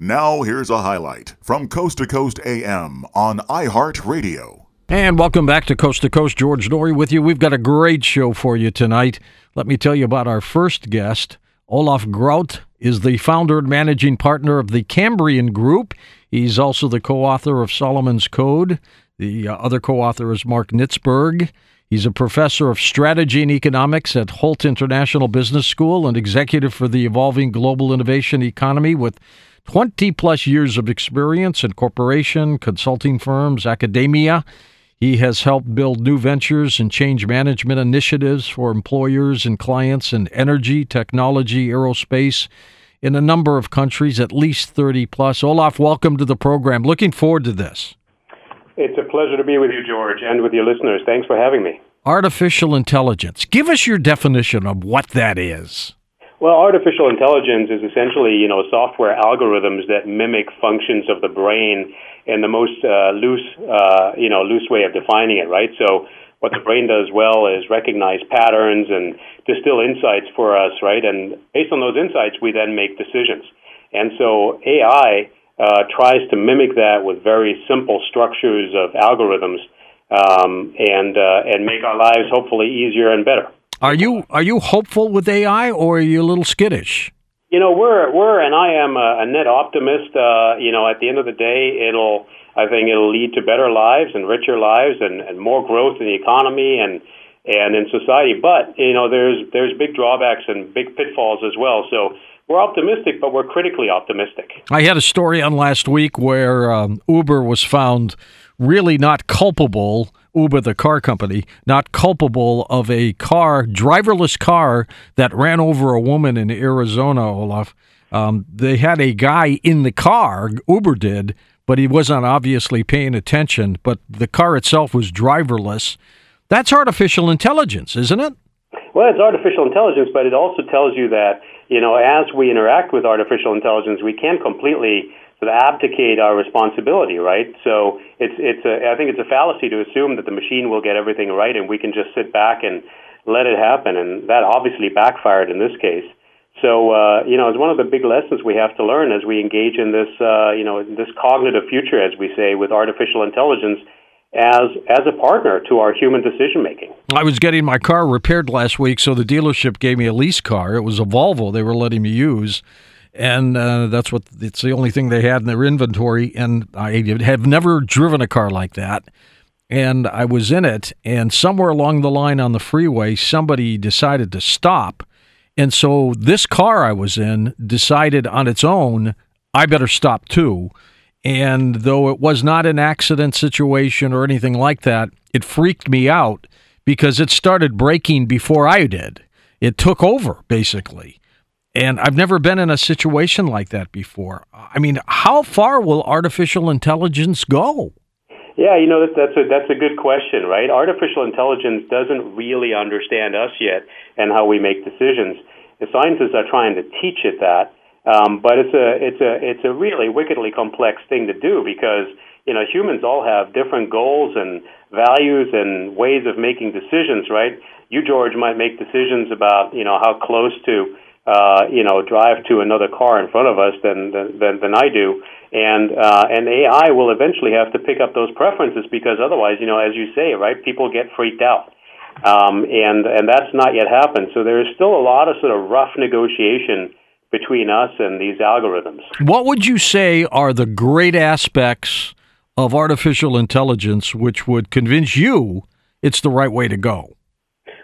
Now, here's a highlight from Coast to Coast AM on iHeartRadio. And welcome back to Coast to Coast. George Noory with you. We've got a great show for you tonight. Let me tell you about our first guest. Olaf Groth is the founder and managing partner of the Cambrian Group. He's also the co author of Solomon's Code. The uh, other co author is Mark Nitzberg. He's a professor of strategy and economics at Hult International Business School and executive for the evolving global innovation economy with 20 plus years of experience in corporation, consulting firms, academia. He has helped build new ventures and change management initiatives for employers and clients in energy, technology, aerospace in a number of countries, at least 30 plus. Olaf, welcome to the program. Looking forward to this. It's a pleasure to be with you, George, and with your listeners. Thanks for having me. Artificial intelligence. Give us your definition of what that is. Well, artificial intelligence is essentially, you know, software algorithms that mimic functions of the brain in the most uh, loose, uh, you know, loose way of defining it, right? So what the brain does well is recognize patterns and distill insights for us, right? And based on those insights, we then make decisions. And so AI uh, tries to mimic that with very simple structures of algorithms um, and uh, and make our lives hopefully easier and better. Are you are you hopeful with AI, or are you a little skittish? You know, we're we're and I am a, a net optimist. Uh, you know, at the end of the day, it'll I think it'll lead to better lives and richer lives and, and more growth in the economy and and in society. But you know, there's there's big drawbacks and big pitfalls as well. So we're optimistic, but we're critically optimistic. I had a story on last week where um, Uber was found really not culpable Uber, the car company, not culpable of a car, driverless car that ran over a woman in Arizona, Olaf. Um, they had a guy in the car, Uber did, but he wasn't obviously paying attention. But the car itself was driverless. That's artificial intelligence, isn't it? Well, it's artificial intelligence, but it also tells you that, you know, as we interact with artificial intelligence, we can't completely sort of abdicate our responsibility, right? So it's it's a, I think it's a fallacy to assume that the machine will get everything right and we can just sit back and let it happen, and that obviously backfired in this case. So uh, you know, it's one of the big lessons we have to learn as we engage in this uh, you know this cognitive future, as we say, with artificial intelligence as as a partner to our human decision making. I was getting my car repaired last week, so the dealership gave me a lease car. It was a Volvo they were letting me use and uh, that's what it's the only thing they had in their inventory. And I have never driven a car like that. And I was in it, and somewhere along the line on the freeway, somebody decided to stop. And so this car I was in decided on its own, I better stop too. And though it was not an accident situation or anything like that, it freaked me out because it started braking before I did. It took over, basically. And I've never been in a situation like that before. I mean, how far will artificial intelligence go? Yeah, you know that's a that's a good question, right? Artificial intelligence doesn't really understand us yet and how we make decisions. The scientists are trying to teach it that, um, but it's a it's a it's a really wickedly complex thing to do because you know humans all have different goals and values and ways of making decisions, right? You George might make decisions about you know how close to uh, you know, drive to another car in front of us than than, than I do, and uh, and AI will eventually have to pick up those preferences because otherwise, you know, as you say, right, people get freaked out, um, and and that's not yet happened. So there is still a lot of sort of rough negotiation between us and these algorithms. What would you say are the great aspects of artificial intelligence which would convince you it's the right way to go?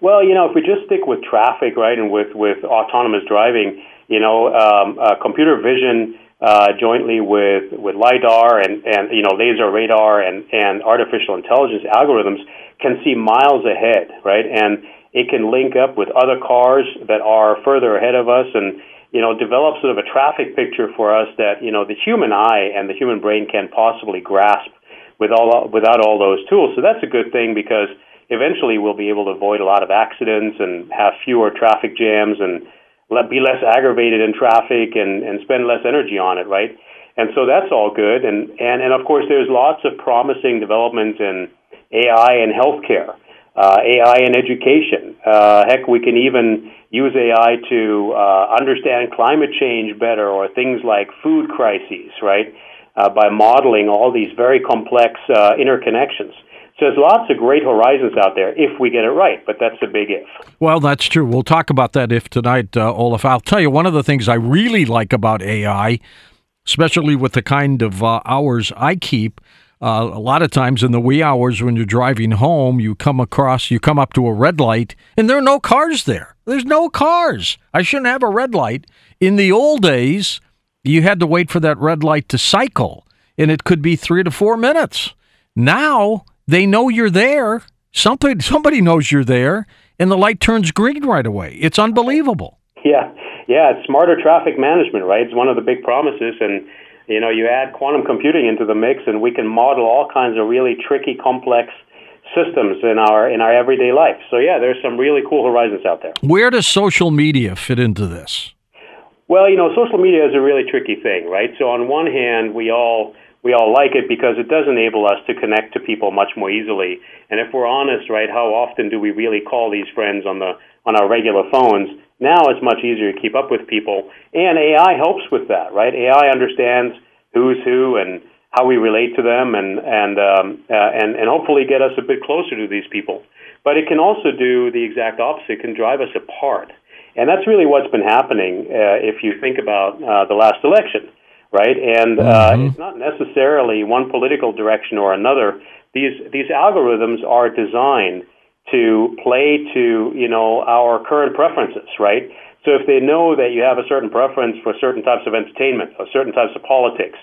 Well, you know, if we just stick with traffic, right, and with with autonomous driving, you know, um, uh, computer vision uh, jointly with with lidar and and you know laser radar and and artificial intelligence algorithms can see miles ahead, right, and it can link up with other cars that are further ahead of us and you know develop sort of a traffic picture for us that you know the human eye and the human brain can possibly grasp with all without all those tools. So that's a good thing because eventually we'll be able to avoid a lot of accidents and have fewer traffic jams and let, be less aggravated in traffic and, and spend less energy on it, right? And so that's all good. And, and, and of course, there's lots of promising developments in AI and healthcare. Uh, AI in education. Uh, heck, we can even use AI to uh, understand climate change better or things like food crises, right? Uh, by modeling all these very complex uh, interconnections. So there's lots of great horizons out there if we get it right, but that's a big if. Well, that's true. We'll talk about that if tonight, uh, Olaf. I'll tell you one of the things I really like about AI, especially with the kind of uh, hours I keep. Uh, a lot of times in the wee hours when you're driving home, you come across, you come up to a red light, and there are no cars there. There's no cars. I shouldn't have a red light. In the old days, you had to wait for that red light to cycle, and it could be three to four minutes. Now they know you're there. Somebody, somebody knows you're there, and the light turns green right away. It's unbelievable. Yeah, yeah, it's smarter traffic management, right? It's one of the big promises, and you know, you add quantum computing into the mix, and we can model all kinds of really tricky, complex systems in our in our everyday life. So yeah, there's some really cool horizons out there. Where does social media fit into this? Well, you know, social media is a really tricky thing, right? So on one hand, we all we all like it because it does enable us to connect to people much more easily. And if we're honest, right, how often do we really call these friends on the on our regular phones? Now it's much easier to keep up with people, and AI helps with that, right? AI understands who's who and how we relate to them, and and um, uh, and and hopefully get us a bit closer to these people. But it can also do the exact opposite; it can drive us apart, and that's really what's been happening. Uh, if you think about uh, the last election, right? And uh, mm-hmm. it's not necessarily one political direction or another. These these algorithms are designed to play to you know our current preferences, right? So if they know that you have a certain preference for certain types of entertainment or certain types of politics,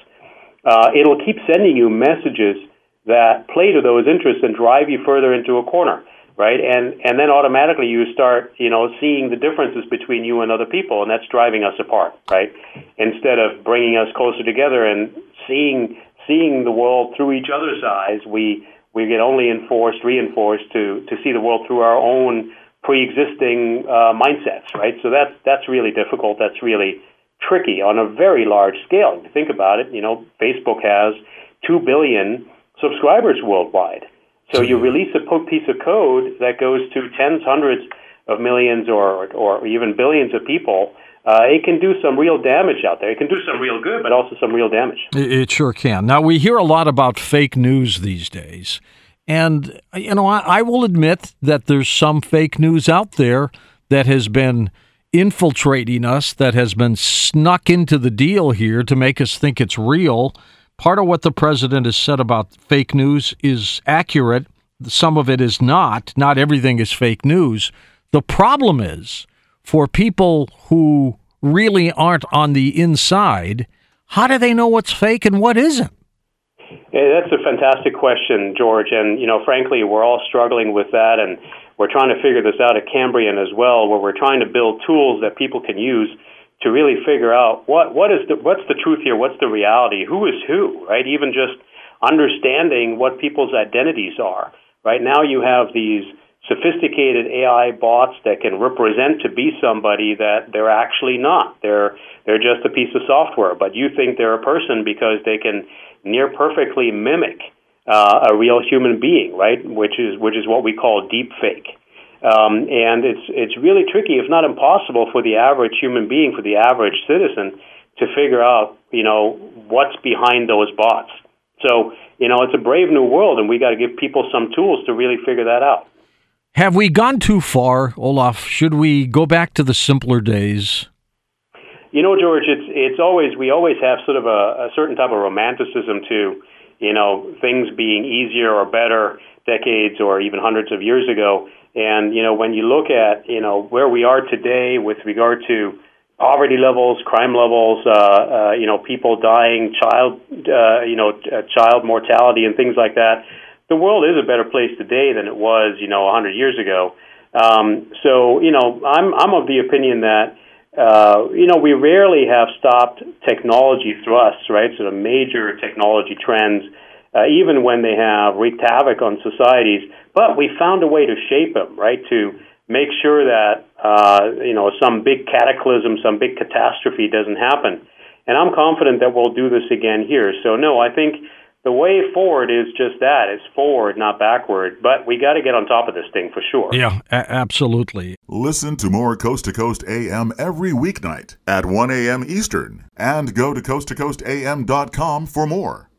uh, it'll keep sending you messages that play to those interests and drive you further into a corner right? And and then automatically you start, you know, seeing the differences between you and other people, and that's driving us apart, right? Instead of bringing us closer together and seeing seeing the world through each other's eyes, we we get only enforced, reinforced to to see the world through our own pre-existing uh, mindsets, right? So that's that's really difficult. That's really tricky on a very large scale. If you think about it, you know, Facebook has two billion subscribers worldwide so you release a piece of code that goes to tens, hundreds of millions, or or even billions of people. Uh, it can do some real damage out there. It can do some real good, but also some real damage. It sure can. Now we hear a lot about fake news these days, and you know I, I will admit that there's some fake news out there that has been infiltrating us, that has been snuck into the deal here to make us think it's real part of what the president has said about fake news is accurate. Some of it is not. Not everything is fake news. The problem is for people who really aren't on the inside, how do they know what's fake and what isn't? Yeah, that's a fantastic question, George. And, you know, frankly, we're all struggling with that. And we're trying to figure this out at Cambrian as well, where we're trying to build tools that people can use to really figure out what what is the what's the truth here, what's the reality, who is who, right? Even just understanding what people's identities are. Right now, you have these sophisticated AI bots that can represent to be somebody that they're actually not. They're they're just a piece of software, but you think they're a person because they can near perfectly mimic uh, a real human being, right? Which is which is what we call deep fake. Um, and it's it's really tricky, if not impossible, for the average human being, for the average citizen, to figure out, you know, what's behind those bots. So, you know, it's a brave new world, and we got to give people some tools to really figure that out. Have we gone too far, Olaf? Should we go back to the simpler days? You know, George, it's it's always we always have sort of a, a certain type of romanticism to, you know, things being easier or better decades or even hundreds of years ago. And you know, when you look at you know where we are today with regard to poverty levels, crime levels, uh, uh, you know, people dying, child, uh, you know, uh, child mortality, and things like that, the world is a better place today than it was, you know, 100 years ago. Um, so, you know, I'm I'm of the opinion that. Uh, you know, we rarely have stopped technology thrusts, right? So the major technology trends uh, even when they have wreaked havoc on societies. But we found a way to shape them, right? To make sure that uh, you know some big cataclysm, some big catastrophe doesn't happen. And I'm confident that we'll do this again here. So no, I think the way forward is just that it's forward, not backward. But we got to get on top of this thing for sure. Yeah, a- absolutely. Listen to more Coast to Coast AM every weeknight at 1 a.m. Eastern and go to coasttocoastam.com for more.